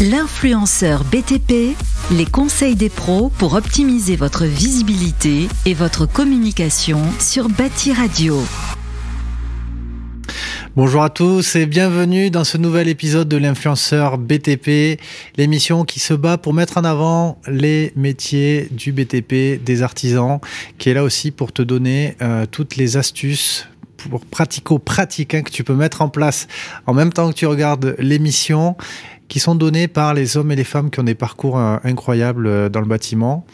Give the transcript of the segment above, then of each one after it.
L'influenceur BTP, les conseils des pros pour optimiser votre visibilité et votre communication sur Bâti Radio. Bonjour à tous et bienvenue dans ce nouvel épisode de l'influenceur BTP, l'émission qui se bat pour mettre en avant les métiers du BTP, des artisans, qui est là aussi pour te donner euh, toutes les astuces pratico-pratique hein, que tu peux mettre en place en même temps que tu regardes l'émission qui sont données par les hommes et les femmes qui ont des parcours euh, incroyables euh, dans le bâtiment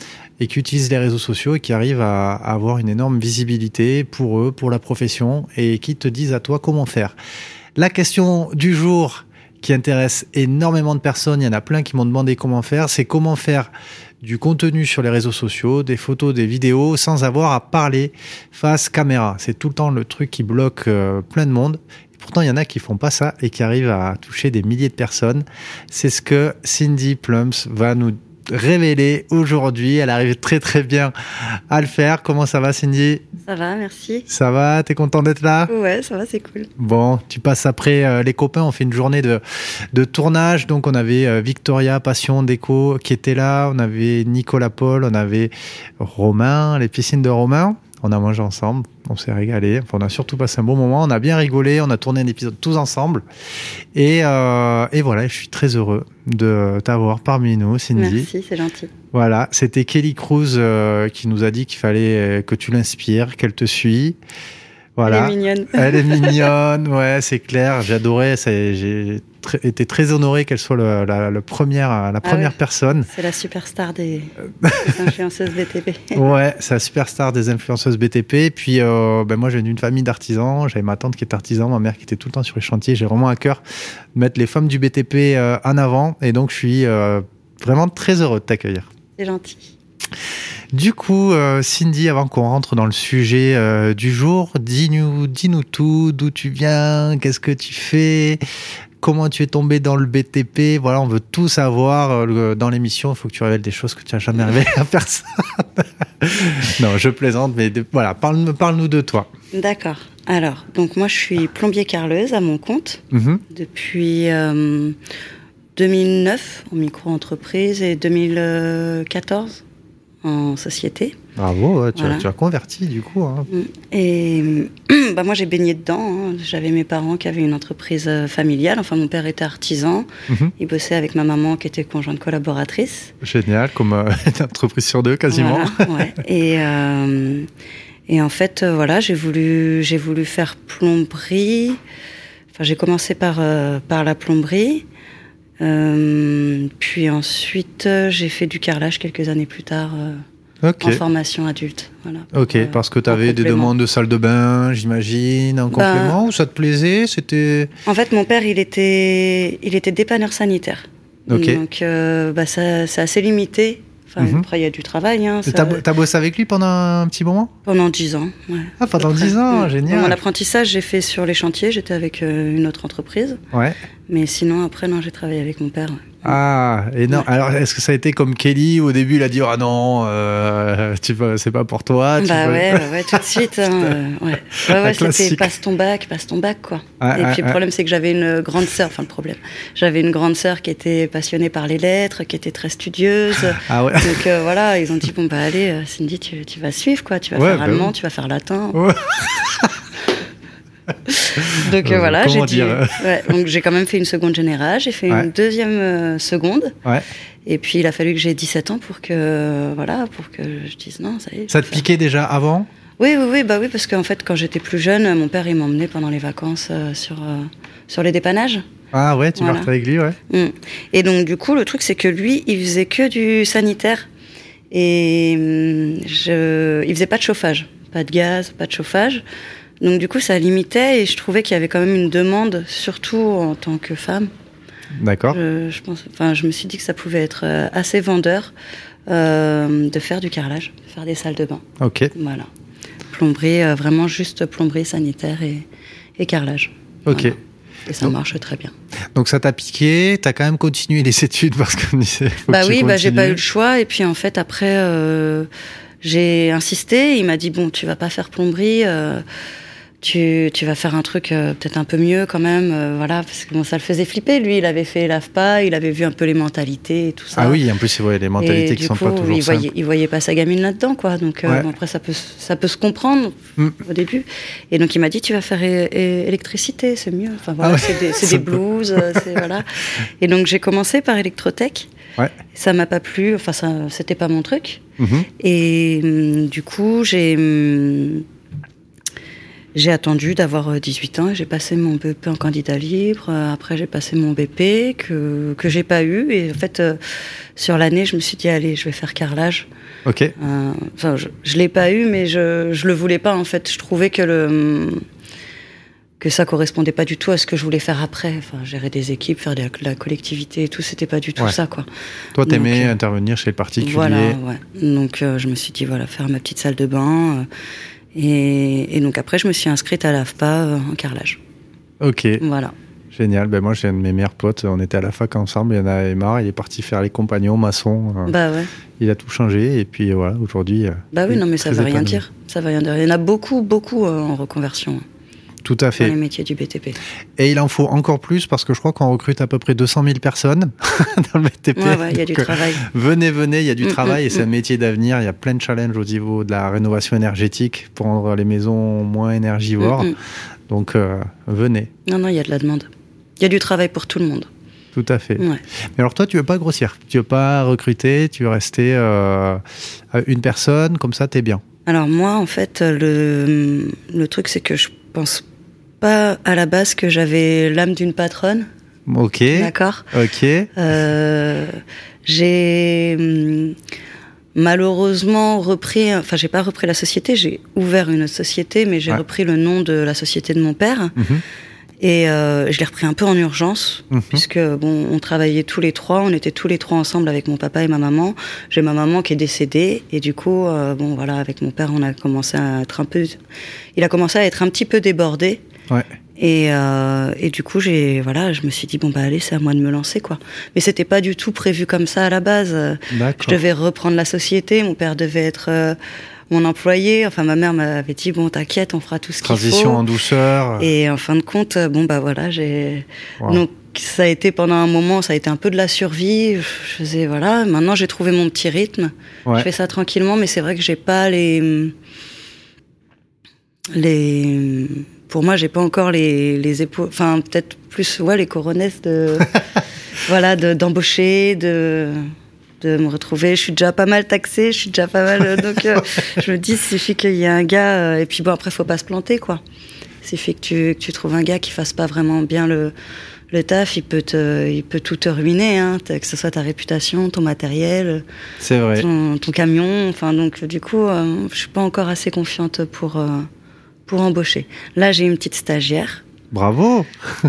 et qui utilisent les réseaux sociaux et qui arrivent à, avoir une énorme visibilité pour eux, pour la profession, et qui te disent à toi comment faire. La question du jour qui intéresse énormément de personnes, il y en a plein qui m'ont demandé comment faire, c'est comment faire du contenu sur les réseaux sociaux, des photos, des vidéos, sans avoir à parler face caméra. C'est tout le temps le truc qui bloque euh, plein de monde. Pourtant, il y en a qui font pas ça et qui arrivent à toucher des milliers de personnes. C'est ce que Cindy Plums va nous révélée aujourd'hui. Elle arrive très très bien à le faire. Comment ça va Cindy? Ça va, merci. Ça va? T'es content d'être là? Ouais, ça va, c'est cool. Bon, tu passes après euh, les copains. On fait une journée de, de tournage. Donc on avait euh, Victoria Passion Déco qui était là. On avait Nicolas Paul. On avait Romain, les piscines de Romain. On a mangé ensemble, on s'est régalé. on a surtout passé un bon moment. On a bien rigolé. On a tourné un épisode tous ensemble. Et, euh, et voilà, je suis très heureux de t'avoir parmi nous, Cindy. Merci, c'est gentil. Voilà, c'était Kelly Cruz euh, qui nous a dit qu'il fallait que tu l'inspires, qu'elle te suit. Voilà. Elle est mignonne. Elle est mignonne, ouais, c'est clair. J'adorais, j'ai été très honoré qu'elle soit la, première, la ah première personne. C'est la superstar des, influenceuses BTP. ouais, c'est la superstar des influenceuses BTP. Puis, euh, ben moi, j'ai une famille d'artisans. J'avais ma tante qui est artisan, ma mère qui était tout le temps sur les chantiers. J'ai vraiment à cœur de mettre les femmes du BTP euh, en avant. Et donc, je suis euh, vraiment très heureux de t'accueillir. C'est gentil. Du coup, euh, Cindy, avant qu'on rentre dans le sujet euh, du jour, dis-nous, dis-nous tout, d'où tu viens, qu'est-ce que tu fais, comment tu es tombé dans le BTP. Voilà, on veut tout savoir euh, dans l'émission. Il faut que tu révèles des choses que tu n'as jamais révélées à personne. non, je plaisante, mais voilà, parle-nous parle de toi. D'accord. Alors, donc moi, je suis plombier carleuse à mon compte mm-hmm. depuis 2009 en micro-entreprise et 2014 en société. Bravo, tu, as, converti du coup. Hein. Mm. Et bah, moi j'ai baigné dedans. Hein. J'avais mes parents qui avaient une entreprise euh, familiale. Enfin, mon père était artisan. Mhm. Il bossait avec ma maman qui était conjointe collaboratrice. Génial, comme euh, une entreprise sur deux quasiment. et, euh, et en fait, voilà, j'ai voulu, j'ai voulu faire plomberie. Enfin, j'ai commencé par, par la plomberie. Euh, puis ensuite, j'ai fait du carrelage quelques années plus tard. Euh, en formation adulte. Voilà. Ok, parce que tu avais des demandes de salle de bain, j'imagine, en ben, complément, ou ça te plaisait C'était. En fait, mon père, il était, il était dépanneur sanitaire. Ok. Donc, euh, bah, c'est assez limité Enfin, mhm. après, il y a du travail. Hein, ça... T'as bossé avec lui pendant un petit moment? Pendant dix ans, ouais. Ah, pendant dix ans, génial. Mon apprentissage, j'ai fait sur les chantiers. J'étais avec euh, une autre entreprise. Ouais. Mais sinon, après, non, j'ai travaillé avec mon père. Ah, et non. Alors, est-ce que ça a été comme Kelly au début, il a dit Ah non, euh, tu c'est pas pour toi. bah ouais, ouais, tout de suite. Hein, euh, ouais, ouais, ouais c'était passe ton bac, passe ton bac, quoi. et puis le problème, c'est que j'avais une grande sœur, enfin le problème, j'avais une grande sœur qui était passionnée par les lettres, qui était très studieuse. Ah ouais. Donc euh, voilà, ils ont dit Bon, bah allez, euh, Cindy, tu, tu vas suivre, quoi. Tu vas faire bah allemand, tu vas faire latin. donc euh, voilà, j'ai dit. Ouais, donc j'ai quand même fait une seconde générale, j'ai fait une deuxième euh, seconde. Ouais. Et puis il a fallu que j'ai 17 ans pour que voilà, pour que je dise non, ça y est. Ça te piquait déjà avant? Oui, oui, oui, bah oui, parce qu'en fait, quand j'étais plus jeune, mon père il m'emmenait pendant les vacances euh, sur sur les dépannages. Ah ouais, tu voilà. avec lui, ouais. Mm. Et donc du coup, le truc c'est que lui, il faisait que du sanitaire et mm, je, il faisait pas de chauffage, pas de gaz, pas de chauffage. Donc du coup, ça limitait et je trouvais qu'il y avait quand même une demande, surtout en tant que femme. D'accord. Je, pense, enfin, je me suis dit que ça pouvait être euh, assez vendeur euh, de faire du carrelage, de faire des salles de bain. Ok. Voilà. Plomberie, euh, vraiment juste plomberie sanitaire et, et carrelage. Ok. Et ça marche très bien. Donc ça t'a piqué, t'as quand même continué les études parce que Bah oui, bah j'ai pas eu le choix et puis en fait après j'ai insisté. Il m'a dit bon, tu vas pas faire plomberie tu, tu vas faire un truc euh, peut-être un peu mieux quand même, euh, voilà, parce que bon, ça le faisait flipper. Lui, il avait fait l'AFPA, il avait vu un peu les mentalités et tout ça. Ah oui, en plus, c'est vrai, les mentalités Et qui du sont coup, pas toujours il simples. voyait, il voyait pas sa gamine là-dedans, quoi. Donc euh, Ouais. bon, après, ça peut, se- ça peut se comprendre Mm. au début. Et donc, il m'a dit, tu vas faire électricité, c'est mieux. Enfin voilà, Ah ouais. c'est des, c'est des blues, c'est voilà. Et donc, j'ai commencé par électrotech. Ouais. Ça m'a pas plu. Enfin, ça, c'était pas mon truc. Mhm. Et hum, du coup, j'ai hum, j'ai attendu d'avoir euh, 18 ans et j'ai passé mon BEP en candidat libre. Euh, Après, j'ai passé mon BP que que j'ai pas eu. Et en fait, euh, sur l'année, je me suis dit allez, je vais faire carrelage. Ok. Euh, Enfin, je, je l'ai pas eu, mais je je le voulais pas en fait. Je trouvais que le que ça correspondait pas du tout à ce que je voulais faire après. Enfin, gérer des équipes, faire de la, collectivité et tout, c'était pas du tout Ouais. ça, quoi. Toi, t'aimais euh, intervenir chez le particulier. Voilà, ouais. Donc euh, je me suis dit voilà, faire ma petite salle de bain. euh, et, et donc après, je me suis inscrite à l'AFPA euh, en carrelage. Ok, Voilà. génial. Ben moi, j'ai un de mes meilleurs potes. On était à la fac ensemble. Il y en avait marre. Il est parti faire les compagnons, maçon. euh, Bah ouais. Il a tout changé. Et puis voilà, aujourd'hui. euh, Bah oui, non, mais ça veut rien dire. Ça veut rien dire. Il y en a beaucoup, beaucoup en reconversion hein, Tout à dans fait. les métiers du BTP. Et il en faut encore plus parce que je crois qu'on recrute à peu près 200 000 personnes dans le BTP. Ouais, ouais, il y a du euh, travail. Venez, venez, il y a du Mm, travail mm, et c'est un mm. métier d'avenir. Il y a plein de challenges au niveau de la rénovation énergétique pour rendre les maisons moins énergivores. Donc, euh, venez, Non, non, il y a de la demande. Il y a du travail pour tout le monde. tout à fait. Ouais. Mais alors, toi, tu veux pas grossir. Tu veux pas recruter, tu veux rester euh, une personne, comme ça, t'es bien. Alors moi, en fait, le, le truc, c'est que je pense pas à la base que j'avais l'âme d'une patronne. Ok, D'accord ok. Euh, j'ai hum, malheureusement repris, enfin j'ai pas repris la société, j'ai ouvert une autre société, mais j'ai Ouais. repris le nom de la société de mon père Mhm, et euh, je l'ai repris un peu en urgence mhm. puisque bon, on travaillait tous les trois, on était tous les trois ensemble avec mon papa et ma maman. J'ai ma maman qui est décédée et du coup, euh, bon voilà, avec mon père, on a commencé à être un peu, il a commencé à être un petit peu débordé. Ouais. Et, euh, et du coup, j'ai voilà, je me suis dit bon bah allez, c'est à moi de me lancer quoi. Mais c'était pas du tout prévu comme ça à la base. Je devais reprendre la société, mon père devait être euh, mon employé. Enfin, ma mère m'avait dit bon t'inquiète, on fera tout ce qu'il faut. Transition en douceur. Et en fin de compte, bon bah voilà, j'ai Wow. donc ça a été pendant un moment, ça a été un peu de la survie. Je faisais voilà, maintenant j'ai trouvé mon petit rythme. Ouais. Je fais ça tranquillement, mais c'est vrai que j'ai pas les les pour moi j'ai pas encore les les épaules, enfin peut-être plus ouais les coronesses de voilà de d'embaucher de de me retrouver. Je suis déjà pas mal taxée, je suis déjà pas mal. euh, donc, euh, je me dis, il suffit qu'il y ait un gars. euh, et puis, bon, après, faut pas se planter, quoi. Il suffit que tu, que tu trouves un gars qui fasse pas vraiment bien le, le taf. Il peut, te, il peut tout te ruiner, hein, que ce soit ta réputation, ton matériel, vrai. ton, ton camion. Enfin, donc, du coup, euh, je suis pas encore assez confiante pour, euh, pour embaucher. Là, j'ai une petite stagiaire. Bravo.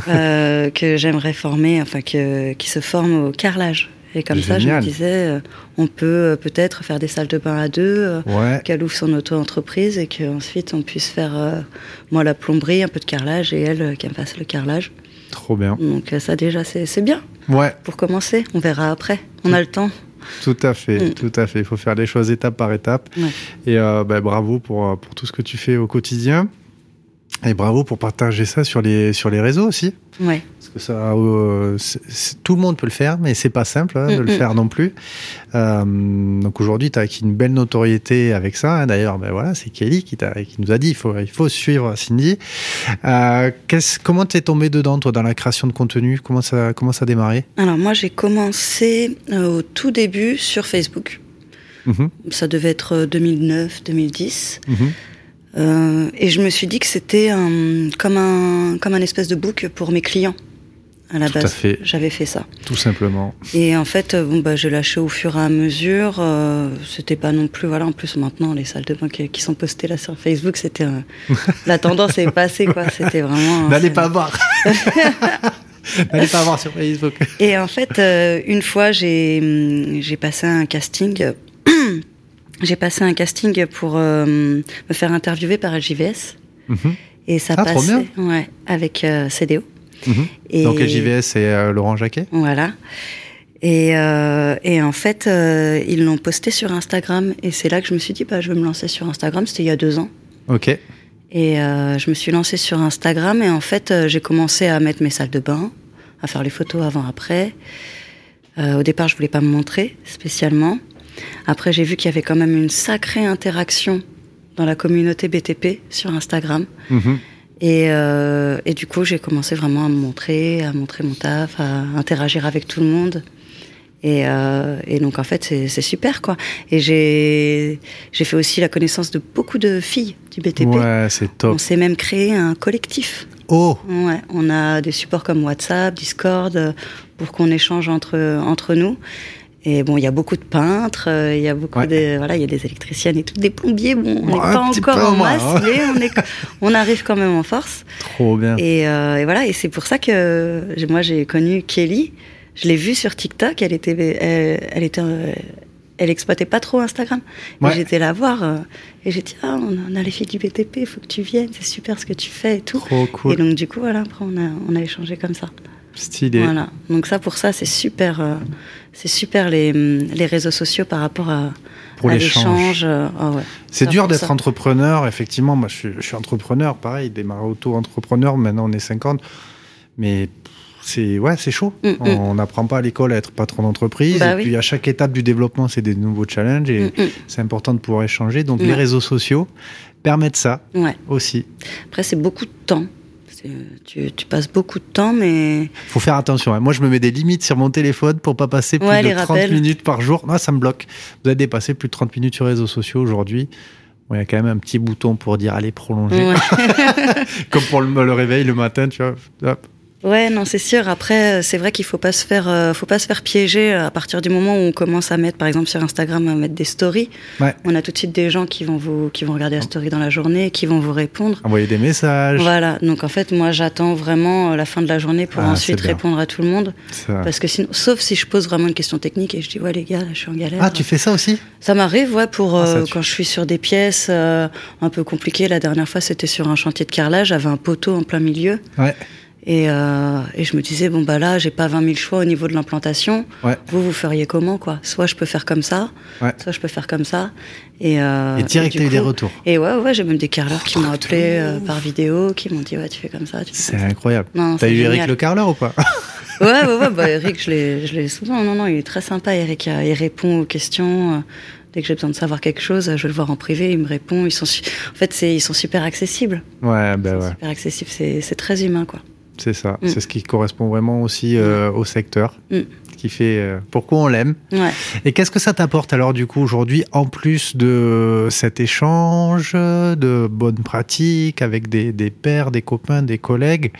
euh, que j'aimerais former, enfin que, qui se forme au carrelage. Et comme ça, je me disais, euh, on peut euh, peut-être faire des salles de bain à deux, Ouais. qu'elle ouvre son auto-entreprise et qu'ensuite on puisse faire, moi, la plomberie, un peu de carrelage et elle qu'elle me fasse le carrelage. Trop bien. Donc ça, déjà, c'est c'est bien Ouais, pour commencer. On verra après. On a le temps. Tout à fait, Mm. tout à fait. Il faut faire les choses étape par étape. Ouais. Et euh, bah, bravo pour, euh, pour tout ce que tu fais au quotidien. Et bravo pour partager ça sur les, sur les réseaux aussi. Ouais. Parce que ça, euh, tout le monde peut le faire, mais c'est pas simple hein, de Mm, le mm. faire non plus. Euh, donc aujourd'hui, tu as acquis une belle notoriété avec ça. hein. D'ailleurs, ben voilà, c'est Kelly qui, nous a dit il faut, il faut suivre Cindy. Euh, comment t'es tombé dedans, toi, dans la création de contenu? Comment ça, comment ça a démarré? Alors moi, j'ai commencé euh, au tout début sur Facebook. Mhm, Ça devait être 2009, 2010. mhm. Euh, et je me suis dit que c'était un- comme un comme un espèce de book pour mes clients à la Tout à base. fait. J'avais fait ça. Tout simplement. Et en fait, euh, bon bah j'ai lâché au fur et à mesure. euh, c'était pas non plus voilà. En plus maintenant les salles de bain qui, qui sont postées là sur Facebook, c'était un- la tendance est passée quoi. C'était vraiment. N'allez pas voir. N'allez pas voir sur Facebook. Et en fait, euh, une fois, j'ai hum, j'ai passé un casting. j'ai passé un casting pour euh, me faire interviewer par LJVS. Mhm, Et ça Ah, passait ouais, avec euh, CDO. mhm. Et Donc LJVS, c'est euh, Laurent Jacquet? Voilà. Et, euh, et en fait, euh, ils l'ont posté sur Instagram. Et c'est là que je me suis dit, bah, je vais me lancer sur Instagram. C'était il y a deux ans. Ok. Et euh, je me suis lancée sur Instagram et en fait, j'ai commencé à mettre mes salles de bain, à faire les photos avant-après. Au départ, je voulais pas me montrer spécialement. Après, j'ai vu qu'il y avait quand même une sacrée interaction dans la communauté BTP sur Instagram. Mhm. Et, euh, et du coup, j'ai commencé vraiment à me montrer, à montrer mon taf, à interagir avec tout le monde. Et, euh, et donc, en fait, c'est super, quoi. Et j'ai j'ai fait aussi la connaissance de beaucoup de filles du BTP. Ouais, c'est top. On s'est même créé un collectif. Oh, Ouais, on a des supports comme WhatsApp, Discord, euh, pour qu'on échange entre, entre nous. Et bon, il y a beaucoup de peintres, euh, il y a beaucoup Ouais. de, voilà, il y a des électriciennes et tout, des plombiers. Bon, on n'est pas encore en masse, hein. mais on est, on arrive quand même en force. trop bien. Et, euh, et voilà, et c'est pour ça que moi j'ai connu Kelly. Je l'ai vue sur TikTok. Elle était, elle, elle était, euh, elle exploitait pas trop Instagram. Ouais. J'étais la voir euh, et j'ai dit ah on a, les filles du BTP, faut que tu viennes, c'est super ce que tu fais et tout. Trop cool. Et donc du coup voilà, après on a, on a échangé comme ça. Stylé. Voilà. Donc ça pour ça c'est super, euh, c'est super les, hum, les réseaux sociaux par rapport à, Pour à l'échange. euh, ah ouais. C'est dur d'être entrepreneur, effectivement. Moi, je suis, je suis entrepreneur, pareil, démarré auto-entrepreneur. Maintenant, on est 50. Mais c'est ouais, c'est chaud. Mm, mm. On n'apprend pas à l'école à être patron d'entreprise. Bah et oui. puis, à chaque étape du développement, c'est des nouveaux challenges. Et Mm, mm. c'est important de pouvoir échanger. Donc, les réseaux sociaux permettent ça Ouais. aussi. Après c'est beaucoup de temps. Tu, tu passes beaucoup de temps, mais faut faire attention. hein. Moi, je me mets des limites sur mon téléphone pour pas passer plus Ouais, de les 30 rappels. minutes par jour. Non, ça me bloque. Vous avez dépassé plus de 30 minutes sur les réseaux sociaux aujourd'hui. Bon, Il y a quand même un petit bouton pour dire allez prolonger. ouais. Comme pour le, le réveil le matin, tu vois. Hop. Ouais, non, c'est sûr. Après, euh, c'est vrai qu'il faut pas se faire, euh, faut pas se faire piéger à partir du moment où on commence à mettre, par exemple, sur Instagram, à mettre des stories. Ouais. On a tout de suite des gens qui vont vous, qui vont regarder la story dans la journée, qui vont vous répondre. Envoyer des messages. Voilà. Donc en fait, moi, j'attends vraiment euh, la fin de la journée pour Ah, ensuite répondre à tout le monde. Parce que sinon, sauf si je pose vraiment une question technique et je dis ouais les gars, là, je suis en galère. Ah, tu fais ça aussi? Ça m'arrive, ouais, pour Ah, ça, euh, quand je suis sur des pièces euh, un peu compliquées. La dernière fois, c'était sur un chantier de carrelage. J'avais un poteau en plein milieu. Ouais. Et, euh, et je me disais, bon, bah là, j'ai pas 20 000 choix au niveau de l'implantation. Ouais. Vous, vous feriez comment, quoi? Soit je peux faire comme ça, Ouais. soit je peux faire comme ça. Et, euh, Et direct, t'as eu des retours. Et ouais, ouais, j'ai même des carreleurs qui Oh, m'ont appelé euh, par vidéo, qui m'ont dit, ouais, tu fais comme ça, C'est incroyable. T'as eu Eric. Le Carleur ou pas Ouais, ouais, ouais, bah, Eric, je l'ai, souvent. Non, non, il est très sympa, Eric. euh, Il répond aux questions. Dès que j'ai besoin de savoir quelque chose, je vais le voir en privé, il me répond. Ils sont, en fait, ils sont super accessibles. Ouais, ben sont ouais. Super accessibles, c'est très humain, quoi. C'est ça. Mm. C'est ce qui correspond vraiment aussi euh, au secteur. Mm. Qui fait euh, pourquoi on l'aime. Ouais. Et qu'est-ce que ça t'apporte alors du coup aujourd'hui, en plus de cet échange, de bonnes pratiques avec des, des pairs, des copains, des collègues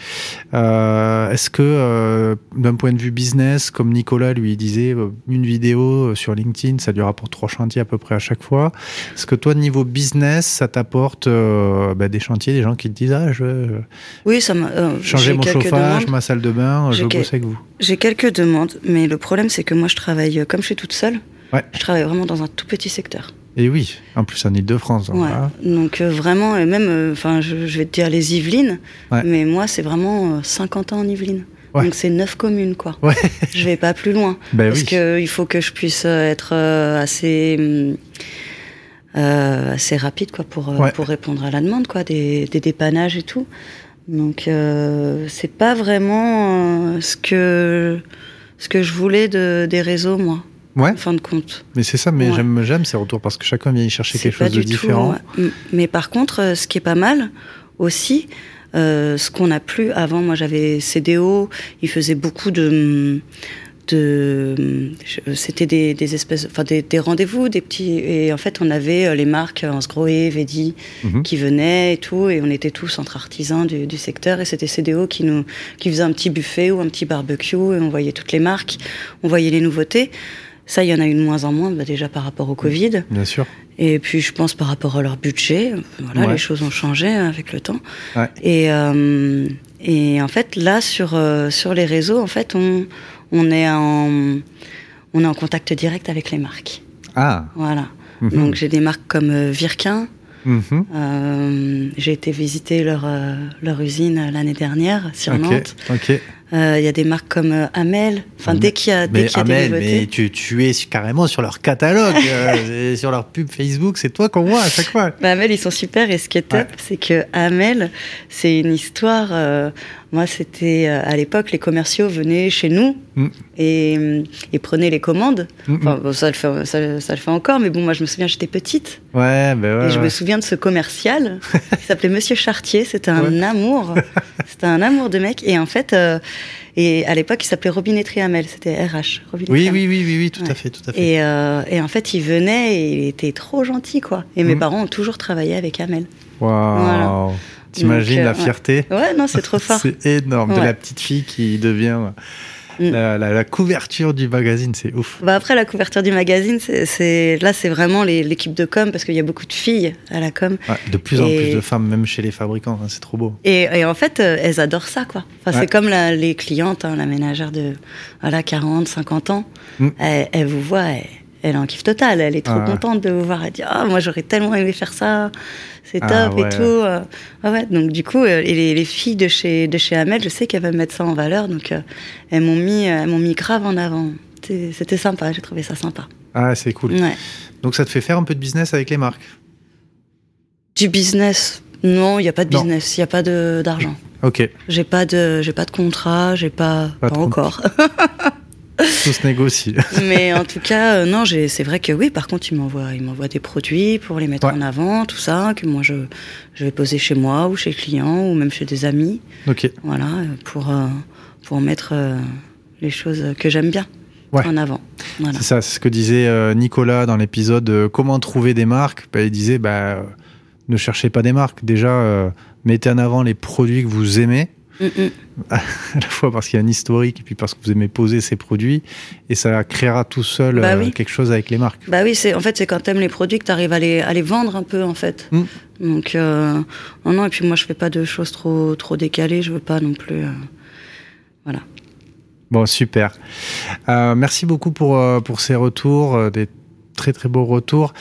euh, Est-ce que euh, d'un point de vue business, comme Nicolas lui disait, une vidéo sur LinkedIn, ça lui rapporte trois chantiers à peu près à chaque fois Est-ce que toi, niveau business, ça t'apporte euh, bah, des chantiers, des gens qui te disent ah, je veux Oui, ça changer mon chauffage, demandes. ma salle de bain, je bosser avec vous J'ai quelques demandes, mais le problème, c'est que moi, je travaille, euh, comme je suis toute seule, Ouais. je travaille vraiment dans un tout petit secteur. Et oui, en plus en Ile-de-France. Ouais. voilà. Donc, euh, vraiment, et même, euh, enfin, je, je vais te dire les Yvelines, Ouais. mais moi, c'est vraiment euh, 50 ans en Yvelines. Ouais. Donc, c'est neuf communes, quoi. Je vais pas plus loin. Ben parce oui. que il faut que je puisse être assez. euh, assez rapide quoi pour pour répondre à la demande quoi des, des dépannages et tout donc c'est pas vraiment ce que ce que je voulais de, des réseaux moi Ouais. en fin de compte Mais c'est ça, mais Ouais. j'aime, j'aime ces retours parce que chacun vient y chercher quelque chose de tout, différent. ouais. Mm. Mais par contre, euh, ce qui est pas mal aussi, euh, ce qu'on a plus avant, moi j'avais CDO, ils faisaient beaucoup de de c'était des, des espèces enfin des, des rendez-vous des petits et en fait on avait euh, les marques Hansgrohe, Vedi Mhm. qui venaient et tout et on était tous entre artisans du, du secteur et c'était CDO qui nous qui faisait un petit buffet ou un petit barbecue et on voyait toutes les marques on voyait les nouveautés ça il y en a eu de moins en moins bah, déjà par rapport au Covid Bien sûr. et puis je pense par rapport à leur budget, voilà, Ouais. les choses ont changé avec le temps. Ouais. Et, euh, et en fait, là, sur, euh, sur les réseaux, en fait, on, on, est en, on est en contact direct avec les marques. Ah. Voilà. Mhm. Donc j'ai des marques comme euh, Virquin. Mhm. Euh, j'ai été visiter leur, euh, leur usine l'année dernière sur Ok. Nantes. Ok. Euh, Il y a des marques comme Amel. Enfin, dès qu'il y a, dès Mais qu'il y a des Amel, nouveautés. mais tu, tu es carrément sur leur catalogue, euh, sur leur pub Facebook, c'est toi qu'on voit à chaque fois. Bah, Amel, ils sont super. Et ce qui est top, Ouais. c'est que Amel, c'est une histoire. Moi, c'était euh, à l'époque, les commerciaux venaient chez nous Mm. et, euh, et prenaient les commandes. Mm, Enfin, bon, ça, le fait, ça, ça le fait encore, mais bon, moi, je me souviens, j'étais petite. Ouais, ben ouais. et je ouais. me souviens de ce commercial qui s'appelait Monsieur Chartier. C'était un Ouais. amour. C'était un amour de mec. Et en fait, euh, et à l'époque, il s'appelait Robinetterie Amel. C'était RH. Oui, oui, oui, oui, oui, tout à fait, tout à fait. Et, euh, et en fait, il venait et il était trop gentil, quoi. Et mes parents ont toujours travaillé avec Amel. Waouh. Voilà. T'imagines euh, la fierté Ouais, non, c'est trop fort. C'est énorme. De Ouais. la petite fille qui devient Mm. la, la- la couverture du magazine, c'est ouf. Bah après la couverture du magazine, c'est- là c'est vraiment l'équipe de com parce qu'il y a beaucoup de filles à la com Ouais, de plus en plus de femmes, même chez les fabricants, hein, c'est trop beau. et, et en fait euh, elles adorent ça quoi. Enfin Ouais. c'est comme la- les clientes, hein, la ménagère de voilà 40, 50 ans, Mm. elle, elle vous voit, elle, elle est en kiff total, elle est trop Ah contente de vous voir, elle dit ah moi j'aurais tellement aimé faire ça, c'est top Ah ouais. et tout. euh. Ouais, ouais. donc du coup euh, et les, les filles de chez de chez Amel, je sais qu'elles veulent mettre ça en valeur donc euh, elles m'ont mis elles m'ont mis grave en avant. C'était sympa, j'ai trouvé ça sympa. Ah, c'est cool. Ouais. Donc ça te fait faire un peu de business avec les marques? Du business? Non, il n'y a pas de business, il n'y a pas de- d'argent. Ok, J'ai pas de, j'ai pas de contrat, j'ai pas, Pas pas, de encore. tout se négocie. Mais en tout cas, euh, non, c'est vrai que oui. Par contre, ils m'envoient des produits pour les mettre Ouais. en avant, tout ça, que moi je, je vais poser chez moi ou chez le client ou même chez des amis, ok, voilà, pour euh, pour mettre euh, les choses que j'aime bien Ouais. en avant. Voilà. c'est ça, c'est ce que disait Nicolas dans l'épisode Comment trouver des marques. Bah, il disait, bah, ne cherchez pas des marques. Déjà, mettez en avant les produits que vous aimez. Mm, mm. à la fois parce qu'il y a un historique et puis parce que vous aimez poser ces produits et ça créera tout seul Bah euh, oui. quelque chose avec les marques. Bah oui, c'est en fait c'est quand t'aimes les produits que t'arrives à les, à les vendre un peu en fait. Mm. Donc euh, non non et puis moi je fais pas de choses trop trop décalées, je veux pas non plus. euh, voilà. Bon, super. Euh, merci beaucoup pour, pour ces retours, des très très beaux retours.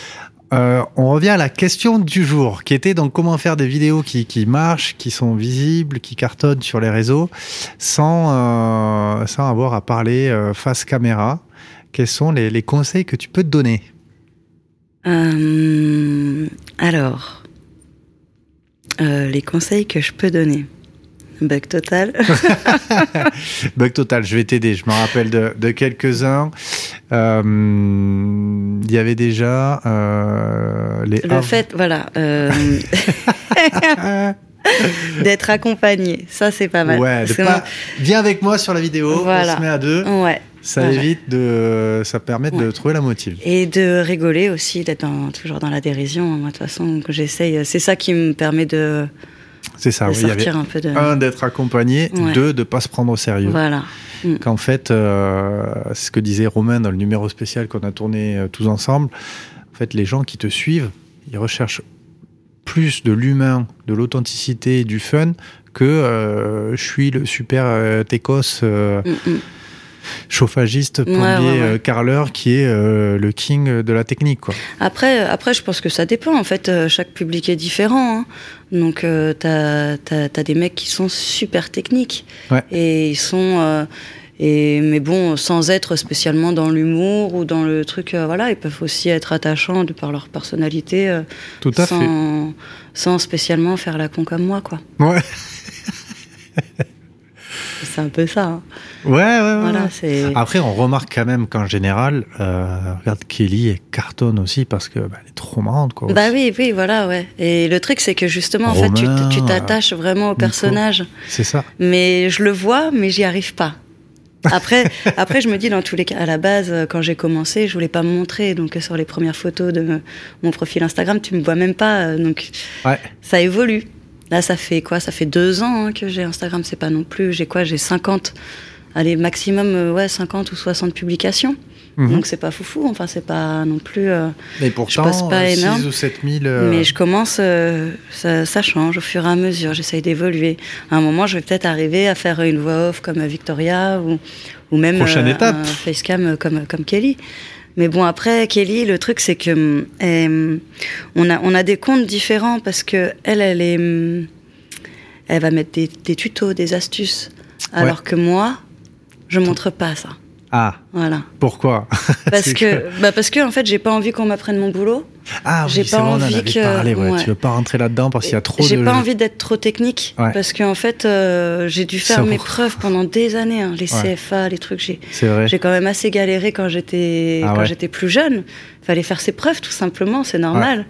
Euh, on revient à la question du jour, qui était donc comment faire des vidéos qui, marchent, qui sont visibles, qui cartonnent sur les réseaux, sans, euh, avoir à parler euh, face caméra. Quels sont les, les conseils que tu peux te donner? Alors les conseils que je peux donner. Bug total. Bug total, je vais t'aider. Je me rappelle de, de quelques-uns. Euh, Il y avait déjà euh, les. Le fait voilà euh, d'être accompagné, ça c'est pas mal. Ouais, de viens avec moi sur la vidéo, Voilà. on se met à deux. Ouais. Ça Voilà. évite de. Ça permet de trouver la motive. Et de rigoler aussi, d'être toujours dans la dérision. Moi, de toute façon, que j'essaye. C'est ça qui me permet de, C'est ça, de oui. Il y sortir avait un peu de. un, d'être accompagné, Ouais. deux, de pas se prendre au sérieux. Voilà. Qu'en fait, euh, c'est ce que disait Romain dans le numéro spécial qu'on a tourné euh, tous ensemble. En fait, les gens qui te suivent, ils recherchent plus de l'humain, de l'authenticité, du fun que euh, je suis le super técos euh, Mm, mm. Chauffagiste, plombier, ouais, ouais. euh, carreleur qui est euh, le king de la technique. Quoi. Après, après, je pense que ça dépend. En fait, Euh, chaque public est différent. hein. Donc, euh, t'as as, des mecs qui sont super techniques. Et ils sont. euh, et, mais bon, sans être spécialement dans l'humour ou dans le truc, euh, voilà, ils peuvent aussi être attachants de par leur personnalité, euh, Tout à fait. sans, sans spécialement faire la con comme moi, quoi. Ouais, C'est un peu ça. hein. ouais, ouais. ouais, Voilà. Après, on remarque quand même qu'en général, euh, regarde Kelly, elle cartonne aussi parce que bah, elle est trop marrante. Quoi, Bah aussi. oui, oui, voilà, ouais. Et le truc, c'est que justement, en fait, tu t'attaches vraiment au personnage. C'est ça. Mais je le vois, mais j'y arrive pas. Après, après, je me dis, dans tous les cas, à la base, quand j'ai commencé, je voulais pas me montrer. Donc, sur les premières photos de mon profil Instagram, tu me vois même pas. euh, Donc, Ouais. ça évolue. Là, ça fait quoi? Ça fait deux ans hein, que j'ai Instagram. C'est pas non plus. J'ai quoi? J'ai 50. Allez, maximum, euh, ouais, 50 ou 60 publications. Mhm. Donc, c'est pas foufou. Enfin, c'est pas non plus. euh, Mais pourtant, passe pas euh, 6 énorme. ou 7 000. euh, Mais je commence, euh, ça, ça change au fur et à mesure, j'essaye d'évoluer. À un moment, je vais peut-être arriver à faire une voix off comme Victoria ou, ou même Prochaine étape. un facecam comme, comme Kelly. Mais bon, après, Kelly, le truc, c'est que hum, elle, on, a, on a des comptes différents parce que elle, elle est. hum, Elle va mettre des, des tutos, des astuces. Alors que moi, je montre pas ça. Ah. Voilà. Pourquoi? Parce que, bah parce que en fait, j'ai pas envie qu'on m'apprenne mon boulot. Ah oui, J'ai pas vrai, on en envie que- parlé, ouais. ouais. Tu veux pas rentrer là-dedans parce qu'il y a trop J'ai de. pas envie d'être trop technique Ouais. parce qu'en fait, euh, j'ai dû faire Ça mes preuves pendant des années. hein, les. CFA, les trucs. J'ai j'ai quand même assez galéré quand j'étais Ah quand j'étais plus jeune. Fallait faire ses preuves tout simplement, c'est normal.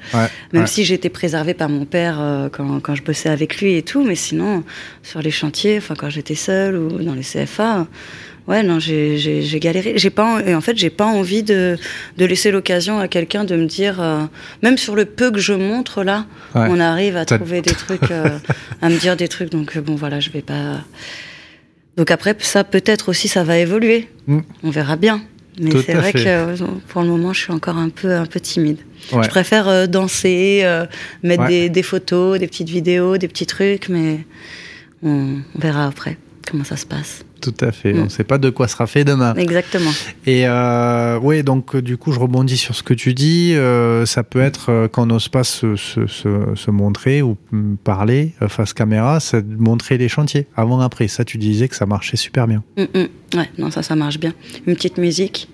Même si j'étais préservée par mon père euh, quand, quand je bossais avec lui et tout, mais sinon sur les chantiers, enfin quand j'étais seule ou dans les CFA, ouais non j'ai galéré. J'ai pas en- et en fait j'ai pas envie de, de laisser l'occasion à quelqu'un de me dire, euh, même sur le peu que je montre là, Ouais. on arrive à trouver des trucs, euh, à me dire des trucs. Donc euh, bon voilà, je vais pas. Donc après ça peut-être aussi ça va évoluer. Mm. On verra bien. Mais c'est vrai fait. que pour le moment je suis encore un peu un peu timide. Ouais. Je préfère euh, danser, euh, mettre Ouais. des, des photos, des petites vidéos, des petits trucs, mais on, on verra après comment ça se passe. Tout à fait. Mm. On sait pas de quoi sera fait demain. Exactement. Et euh, oui, donc euh, du coup, je rebondis sur ce que tu dis. Euh, ça peut être euh, quand on n'ose pas se, se, se, se montrer ou mm, parler face caméra, c'est montrer les chantiers avant après. Ça, tu disais que ça marchait super bien. Mm, mm. Ouais, non, ça, ça marche bien. Une petite musique,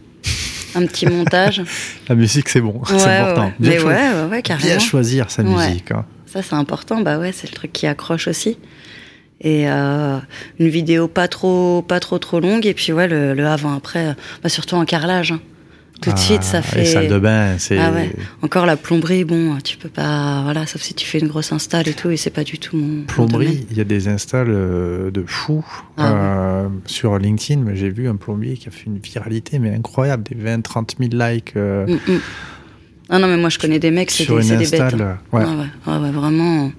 un petit montage. La musique, c'est bon, Ouais, c'est important. ouais. Bien, Mais cho- ouais, ouais, bien carrément. choisir sa musique. hein. Ça, c'est important. Bah ouais, c'est le truc qui accroche aussi. Et euh, une vidéo pas trop, pas trop, trop longue. Et puis ouais, le, le avant-après, euh, bah, surtout en carrelage. hein. Tout de Ah, suite, ça fait. Les salles de bain, c'est. Ah ouais. Encore la plomberie, bon, tu peux pas, voilà, sauf si tu fais une grosse install et tout, et c'est pas du tout mon. Plomberie, il y a des installs euh, de fous Ah euh, sur LinkedIn. mais J'ai vu un plombier qui a fait une viralité, mais incroyable, des 20-30 000 likes euh, Mm, mm. Ah non, mais moi je connais des mecs, c'est des, des bêtes. hein. ouais. Ah ouais, ah ouais, vraiment.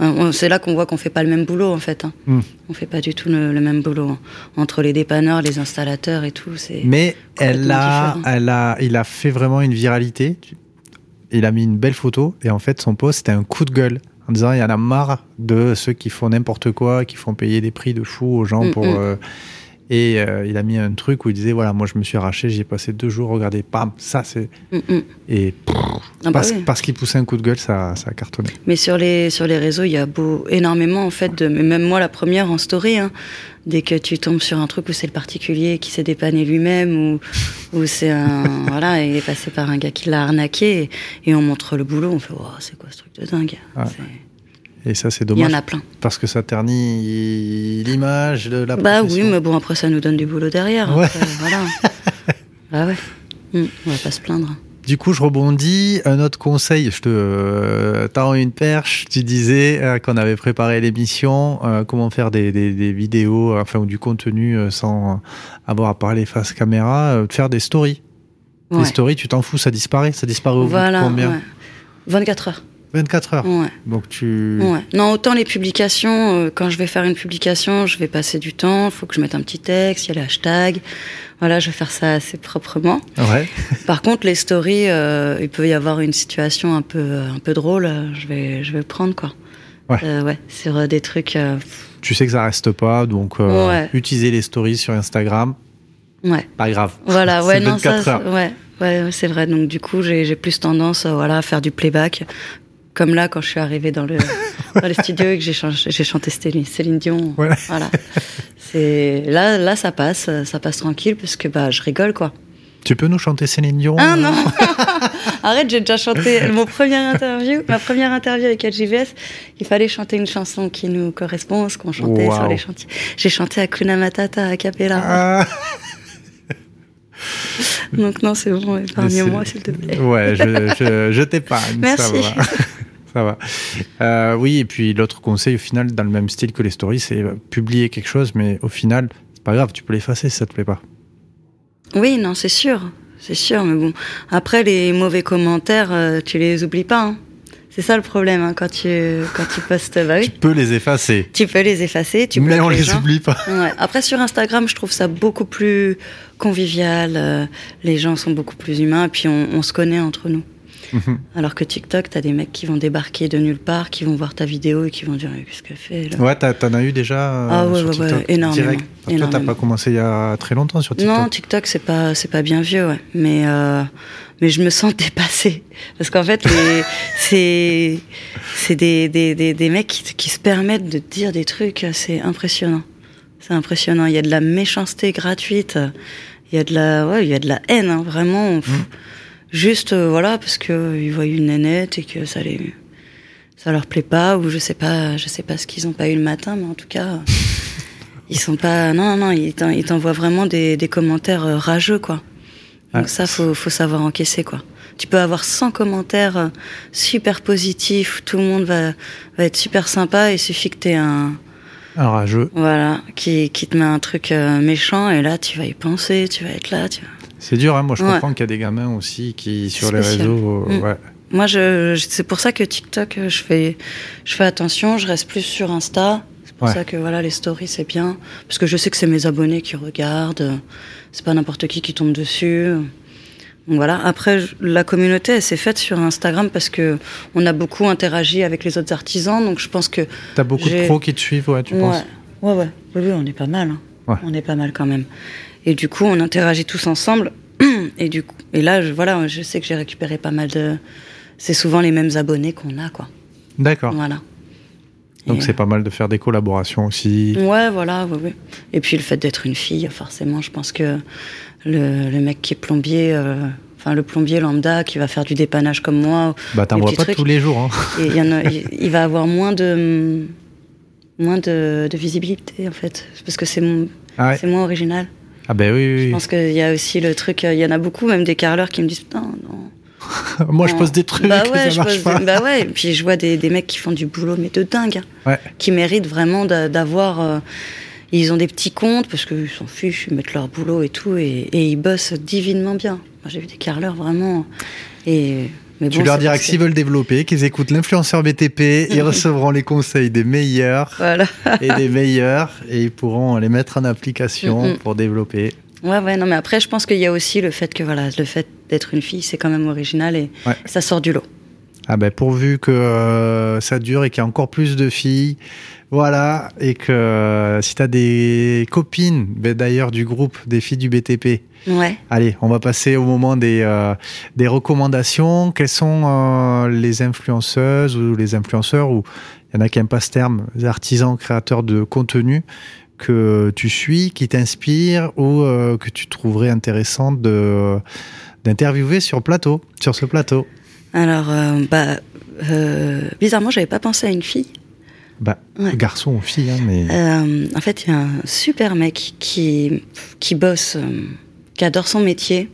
On- C'est là qu'on voit qu'on fait pas le même boulot en fait. hein. Mm. On fait pas du tout le, le même boulot hein. entre les dépanneurs, les installateurs et tout. C'est Mais elle a, différent. elle a, il a fait vraiment une viralité. Il a mis une belle photo et en fait son post c'était un coup de gueule en disant il y en a marre de ceux qui font n'importe quoi, qui font payer des prix de fou aux gens Mm, pour. mm. euh, et euh, il a mis un truc où il disait voilà moi je me suis arraché, j'y ai passé deux jours, regardez, pam, ça c'est Mm, mm. et pff, Ah bah parce, oui. parce qu'il poussait un coup de gueule ça, ça a cartonné. Mais sur les sur les réseaux, il y a beau, énormément en fait de, mais même moi la première en story, hein, dès que tu tombes sur un truc où c'est le particulier qui s'est dépanné lui-même ou ou c'est un voilà, il est passé par un gars qui l'a arnaqué et, et on montre le boulot, on fait oh, c'est quoi ce truc de dingue? Et ça c'est Il y dommage en a plein. parce que ça ternit l'image la Bah oui, mais bon après ça nous donne du boulot derrière. Ouais. après, voilà. bah ouais. Hmm, on va pas se plaindre. Du coup, je rebondis. Un autre conseil, je te euh, tends une perche. Tu disais euh, qu'on avait préparé l'émission, euh, comment faire des, des- des vidéos, enfin, ou du contenu euh, sans avoir à parler face caméra, euh, faire des stories. Ouais. Les stories, tu t'en fous, ça disparaît. Ça disparaît au bout de combien ouais. 24 heures. 24 heures. Ouais. Donc tu. Ouais. Non, autant les publications, euh, quand je vais faire une publication, je vais passer du temps, il faut que je mette un petit texte, il y a les hashtags. Voilà, je vais faire ça assez proprement. Ouais. Par contre, les stories, euh, il peut y avoir une situation un peu, un peu drôle, euh, je vais, je vais prendre, quoi. Ouais. Euh, ouais, sur euh, des trucs. euh, Tu sais que ça reste pas, donc euh, utiliser les stories sur Instagram, ouais. pas grave. Voilà, ouais, non, ça, 24 heures. c'est- ouais, ouais, c'est vrai. Donc du coup, j'ai plus tendance, euh, voilà, à faire du playback. Comme là, quand je suis arrivée dans le, dans le studio et que j'ai chan- j'ai chanté Céline, Céline Dion. Ouais. Voilà. C'est là, là, ça passe, ça passe tranquille parce que bah, je rigole quoi. Tu peux nous chanter Céline Dion Ah euh, non Arrête, j'ai déjà chanté mon première interview, ma première interview avec LJVS. Il fallait chanter une chanson qui nous correspond, ce qu'on chantait Wow. sur les chantiers. J'ai chanté Hakuna Matata à Capella. Ah. Donc non, c'est bon, épargne-moi C'est- s'il te plaît. Ouais, je, je, je t'épargne. Merci. Ça va. Ça va. Euh, oui, et puis l'autre conseil, au final, dans le même style que les stories, c'est euh, publier quelque chose, mais au final, c'est pas grave, tu peux l'effacer si ça te plaît pas. Oui, non, c'est sûr, c'est sûr, mais bon. Après, les mauvais commentaires, euh, tu les oublies pas. hein. C'est ça le problème hein, quand tu quand tu postes. Bah Tu oui, peux les effacer, tu peux les effacer, tu mais on les, gens. oublie pas. Ouais. Après, sur Instagram, je trouve ça beaucoup plus convivial. euh, les gens sont beaucoup plus humains, et puis on, on se connaît entre nous. Mhm. Alors que TikTok, t'as des mecs qui vont débarquer de nulle part, qui vont voir ta vidéo et qui vont dire qu'est-ce qu'elle fait là? Ouais, t'en as eu déjà euh, Ah ouais, sur ouais, ouais, énormément, direct. Toi, t'as pas commencé il y a très longtemps sur TikTok. Non, TikTok, c'est pas, c'est pas bien vieux, ouais. Mais, euh, mais je me sens dépassée. Parce qu'en fait, c'est, c'est des, des, des, des mecs qui, qui se permettent de dire des trucs, c'est impressionnant. C'est impressionnant. Il y a de la méchanceté gratuite. Il y a de la, ouais, il y a de la haine, hein, vraiment. Mmh. Juste, euh, voilà, parce que euh, ils voient une nénette et que ça les, ça leur plaît pas, ou je sais pas, je sais pas ce qu'ils ont pas eu le matin, mais en tout cas, ils sont pas, non, non, ils t'en- ils t'envoient vraiment des, des commentaires euh, rageux, quoi. Donc Ouais. ça, faut, faut savoir encaisser, quoi. Tu peux avoir 100 commentaires super positifs, tout le monde va, va être super sympa, il suffit que t'aies un, Un rageux. voilà, qui, qui te met un truc méchant, et là, tu vas y penser, tu vas être là, tu vas... C'est dur, hein. Moi, je Ouais. comprends qu'il y a des gamins aussi qui, sur les réseaux, euh, Mm. ouais. Moi, je, je- c'est pour ça que TikTok, euh, je fais, je fais attention, je reste plus sur Insta. C'est pour Ouais. ça que voilà, les stories, c'est bien. Parce que je sais que c'est mes abonnés qui regardent. C'est pas n'importe qui qui tombe dessus. Donc voilà. Après, la communauté, elle s'est faite sur Instagram parce que on a beaucoup interagi avec les autres artisans. Donc je pense que. T'as beaucoup de pros qui te suivent, ouais, tu ouais. penses ouais, ouais, oui, oui, on est pas mal. hein. Ouais. On est pas mal quand même. Et du coup, on interagit tous ensemble. Et du coup, et là, je, voilà, je sais que j'ai récupéré pas mal de. C'est souvent les mêmes abonnés qu'on a, quoi. D'accord. Voilà. Donc c'est pas mal de faire des collaborations aussi. Ouais, voilà, ouais, ouais. Et puis le fait d'être une fille, forcément, je pense que le, le mec qui est plombier, euh, enfin le plombier lambda qui va faire du dépannage comme moi, Bah t'en vois pas trucs. tous les jours. Hein. et il, y en a- il- il va avoir moins de moins de, de visibilité en fait, parce que c'est Ah, ouais. moins original. Ah ben oui, oui, Je pense qu'il y a aussi le truc, il y en a beaucoup, même des carleurs qui me disent putain non. Moi je pose des trucs bah et ouais, ça je marche pose pas. des- bah ouais, et puis je vois des, des mecs qui font du boulot mais de dingue. hein. Ouais. qui méritent vraiment d'a- d'avoir. euh, ils ont des petits comptes parce qu'ils s'en fichent, ils mettent leur boulot et tout, et, et ils bossent divinement bien. Moi, j'ai vu des carleurs vraiment. Et, mais Tu bon, leur diras que s'ils veulent développer, qu'ils écoutent l'influenceur BTP, ils recevront les conseils des meilleurs Voilà. et des meilleurs et ils pourront les mettre en application Mm, pour développer. Ouais, ouais, non, mais après, je pense qu'il y a aussi le fait que, voilà, le fait d'être une fille, c'est quand même original et Ouais. ça sort du lot. Ah ben pourvu que euh, ça dure et qu'il y ait encore plus de filles, voilà, et que euh, si tu as des copines, ben, d'ailleurs du groupe des filles du BTP, Ouais. allez, on va passer au moment des, euh, des recommandations. Quelles sont les influenceuses ou les influenceurs, ou il y en a qui n'aiment pas ce terme, les artisans créateurs de contenu que tu suis, qui t'inspirent ou que tu trouverais intéressant de d'interviewer sur plateau, sur ce plateau? Alors, euh, bah, euh, bizarrement, j'avais pas pensé à une fille. Bah, Ouais. garçon ou fille, hein, mais. Euh, en fait, il y a un super mec qui, qui bosse, euh, qui adore son métier,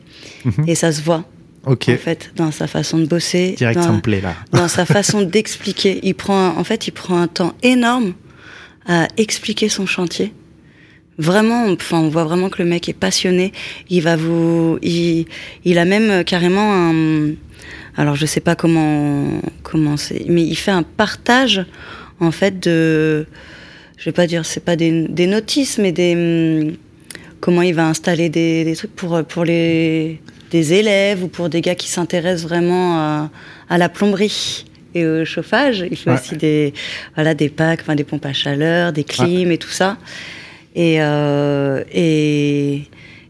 Mhm. et ça se voit, ok. en fait, dans sa façon de bosser, Direct, dans, plaît là. dans sa façon d'expliquer. Il prend, un- en fait, il prend un temps énorme à expliquer son chantier. Vraiment, enfin, on voit vraiment que le mec est passionné. Il va vous, il, il a même carrément un, alors je sais pas comment, comment c'est, mais il fait un partage, en fait, de, je vais pas dire, c'est pas des, des notices, mais des, hum, comment il va installer des, des trucs pour, pour les, des élèves ou pour des gars qui s'intéressent vraiment à, à la plomberie et au chauffage. Il fait Ouais. aussi des, voilà, des packs, enfin, des pompes à chaleur, des clims et tout ça. Et, euh, et,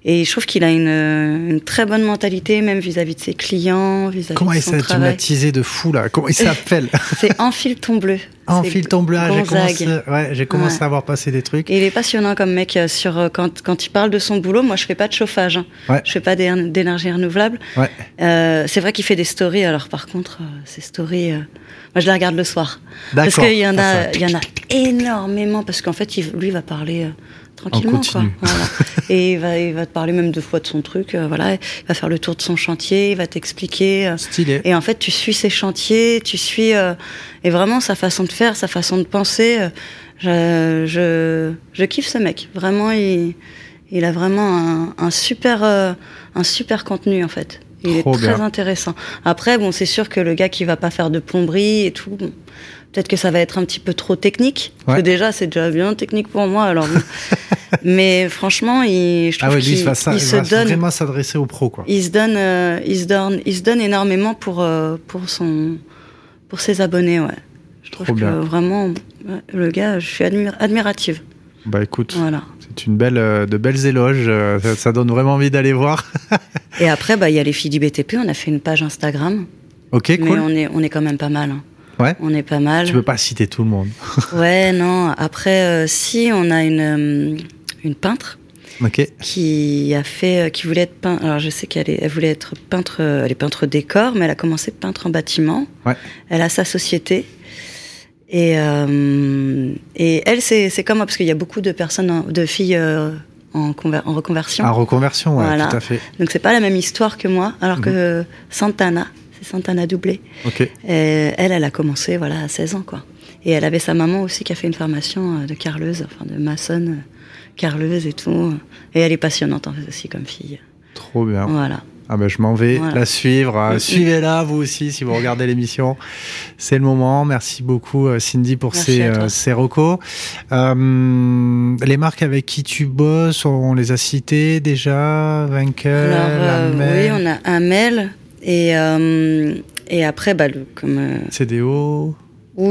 et je trouve qu'il a une, une très bonne mentalité, même vis-à-vis de ses clients, vis-à-vis Comment de il son s'est travail. thématisé de fou là? Comment il s'appelle? C'est Enfile ton bleu. Enfile ton bleu. Ah, J'ai commencé, ouais, j'ai commencé Ouais. à avoir passé des trucs. Et il est passionnant comme mec euh, sur euh, quand, quand il parle de son boulot. Moi, je fais pas de chauffage. hein. Ouais. Je fais pas d'éner- d'énergie renouvelable. Euh, c'est vrai qu'il fait des stories. Alors par contre, euh, ces stories, euh, moi je les regarde le soir parce qu'il y en a, il y en a énormément parce qu'en fait, il, lui va parler euh, tranquillement, quoi. Voilà. Et il va, il va te parler même deux fois de son truc. euh, voilà, il va faire le tour de son chantier, il va t'expliquer. euh, Stylé. et en fait, tu suis ses chantiers, tu suis euh, et vraiment sa façon de faire, sa façon de penser. je, je, je kiffe ce mec. Vraiment, il, il a vraiment un, un super, un super contenu en fait. Il Trop est très bien. intéressant. Après, bon, c'est sûr que le gars qui va pas faire de plomberie et tout, bon, peut-être que ça va être un petit peu trop technique. Parce Ouais. que déjà, c'est déjà bien technique pour moi. Alors, mais franchement, il, je Ah trouve ouais, lui, il va, il se va donne vraiment s'adresser aux pros, quoi. il se donne, euh, il se donne, il se donne énormément pour euh, pour son, pour ses abonnés, ouais. Je trouve Trop que bien. vraiment, ouais, le gars, je suis admira- admirative. Bah écoute, Voilà. c'est une belle, euh, de belles éloges. Ça, ça donne vraiment envie d'aller voir. Et après, bah, il y a les filles du BTP. On a fait une page Instagram, ok, mais cool. on est, on est quand même pas mal. hein. Ouais. On est pas mal. Tu peux pas citer tout le monde. ouais, non. Après, euh, si on a une euh, une peintre qui a fait, euh, qui voulait être peintre. Alors je sais qu'elle est- elle voulait être peintre, elle est peintre décor, mais elle a commencé peintre en bâtiment. Ouais. Elle a sa société. Et, et elle, c'est c'est comme moi, parce qu'il y a beaucoup de personnes, en- de filles en, conver- en reconversion. En reconversion, ouais, Voilà. tout à fait. Donc c'est pas la même histoire que moi, alors Mhm. que Santana, c'est Santana doublé. Et elle, elle a commencé voilà à 16 ans quoi. Et elle avait sa maman aussi qui a fait une formation euh, de carleuse, enfin de maçonne, euh, carleuse et tout. Et elle est passionnante en fait aussi comme fille. Trop bien. Voilà. Ah ben je m'en vais Voilà. la suivre. Euh, mm. Suivez-la vous aussi si vous regardez l'émission. C'est le moment. Merci beaucoup euh, Cindy pour Merci ces, euh, ces recos. Euh, les marques avec qui tu bosses, on les a citées déjà. Vainqueur, Alors euh, oui, on a un mail et euh, et après bah le, comme euh, CDO. ou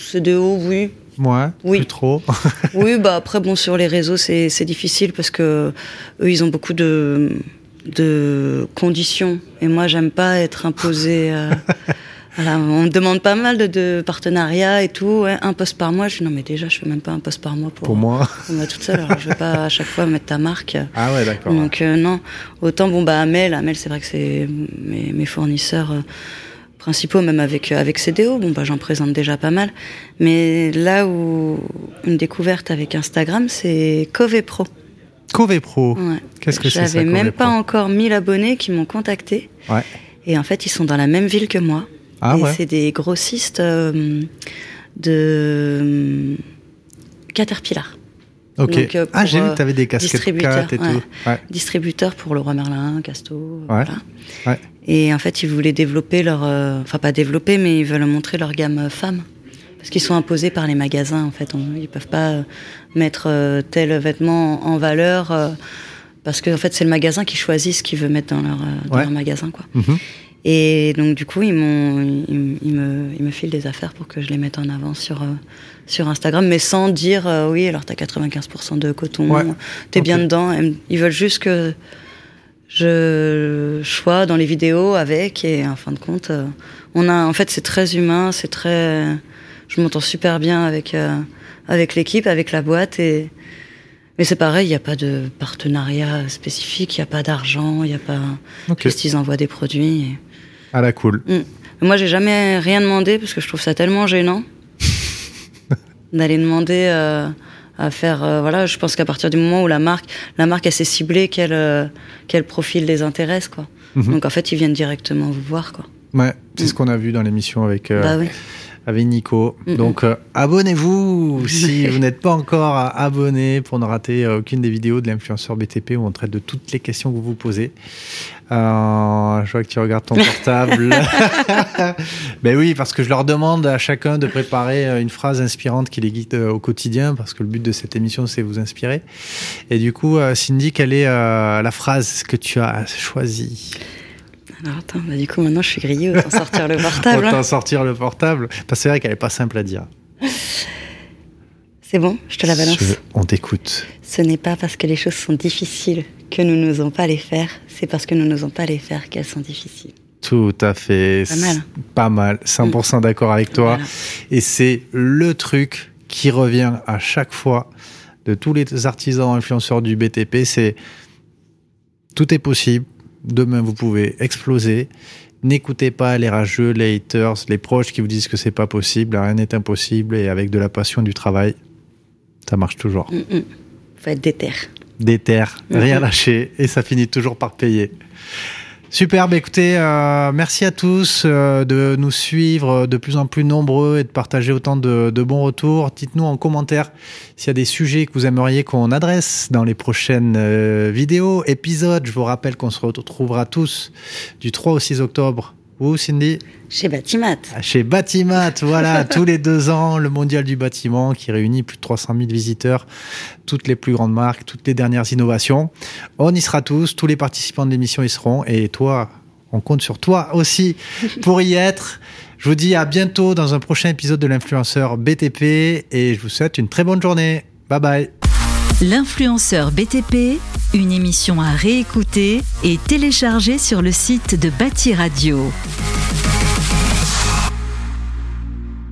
c'est de haut oui Moi, Oui. plus trop. oui bah après bon sur les réseaux c'est c'est difficile parce que eux ils ont beaucoup de de conditions et moi j'aime pas être imposée euh, voilà, on me demande pas mal de, de partenariats et tout ouais, un poste par mois je dis non mais déjà je fais même pas un poste par mois pour, pour moi. pour moi toute seule alors je vais pas à chaque fois mettre ta marque Ah ouais, d'accord. donc euh, non autant bon bah Amel Amel c'est vrai que c'est mes, mes fournisseurs euh, principaux même avec euh, avec CDO bon bah j'en présente déjà pas mal mais là où une découverte avec Instagram c'est Cove Pro Cove Pro. Ouais. Qu'est-ce que c'est ça J'avais même pas encore 1000 abonnés qui m'ont contacté. Ouais. Et en fait, ils sont dans la même ville que moi. Ah et ouais. c'est des grossistes euh, de euh, Caterpillar. Ok. donc, euh, ah j'ai vu que t'avais des casquettes distributeur, 4 et tout. Ouais. Distributeurs pour le Roi Merlin, Casto. voilà. Et en fait, ils voulaient développer leur. Enfin, pas développer, mais ils veulent montrer leur gamme femmes. Parce qu'ils sont imposés par les magasins, en fait. On- ils peuvent pas mettre euh, tel vêtement en valeur. euh, parce que, en fait, c'est le magasin qui choisit ce qu'il veut mettre dans leur, euh, dans Ouais. leur magasin, quoi. Mhm. Et donc, du coup, ils, m'ont, ils, ils me, ils me filent des affaires pour que je les mette en avant sur, euh, sur Instagram, mais sans dire euh, oui, alors t'as 95% de coton, Ouais. t'es bien dedans. Ils veulent juste que je sois dans les vidéos avec, et en fin de compte, euh, on a, en fait, c'est très humain, c'est très. Je m'entends super bien avec, avec l'équipe, avec la boîte, et. Mais c'est pareil, il n'y a pas de partenariat spécifique, il n'y a pas d'argent, il n'y a pas. Ok. Juste ils envoient des produits. et- À la cool. Mm. Moi, j'ai jamais rien demandé parce que je trouve ça tellement gênant d'aller demander euh, à faire. euh, voilà, je pense qu'à partir du moment où la marque, la marque, elle s'est ciblée quel euh, quel profil les intéresse, quoi. Mhm. Donc en fait, ils viennent directement vous voir, quoi. Ouais, c'est ce qu'on a vu dans l'émission avec, Bah oui. Avec Nico. Donc euh, abonnez-vous si vous n'êtes pas encore abonné pour ne rater euh, aucune des vidéos de l'influenceur BTP où on traite de toutes les questions que vous vous posez. Euh, je vois que tu regardes ton portable. ben oui, parce que je leur demande à chacun de préparer une phrase inspirante qui les guide au quotidien, parce que le but de cette émission, c'est vous inspirer. Et du coup, Cindy, quelle est la phrase que tu as choisie? Alors attends, bah, du coup maintenant je suis grillée, autant sortir le portable. Autant sortir le portable. Parce que c'est vrai qu'elle est pas simple à dire. C'est bon, je te la balance. Je- On t'écoute. Ce n'est pas parce que les choses sont difficiles que nous n'osons pas les faire, c'est parce que nous n'osons pas les faire qu'elles sont difficiles. Tout à fait. Pas mal. Pas mal. 100% d'accord avec toi. Voilà. Et c'est le truc qui revient à chaque fois de tous les artisans influenceurs du BTP. C'est tout est possible. Demain, vous pouvez exploser. N'écoutez pas les rageux, les haters, les proches qui vous disent que c'est pas possible. Rien n'est impossible. Et avec de la passion, du travail, ça marche toujours. Mm, mm. Faut être déter. Déter, rien Mhm. lâcher, et ça finit toujours par payer. Superbe, écoutez, euh, merci à tous euh, de nous suivre de plus en plus nombreux et de partager autant de, bons retours. Dites-nous en commentaire s'il y a des sujets que vous aimeriez qu'on adresse dans les prochaines euh, vidéos, épisodes. Je vous rappelle qu'on se retrouvera tous du 3 au 6 octobre. Où, Cindy Chez Batimat. chez Batimat, voilà, tous les deux ans, le mondial du bâtiment qui réunit plus de 300 000 visiteurs, toutes les plus grandes marques, toutes les dernières innovations. On y sera tous, tous les participants de l'émission y seront, et toi, on compte sur toi aussi pour y être. Je vous dis à bientôt dans un prochain épisode de l'influenceur BTP, et je vous souhaite une très bonne journée. Bye bye. L'influenceur BTP, une émission à réécouter et télécharger sur le site de Bâti Radio.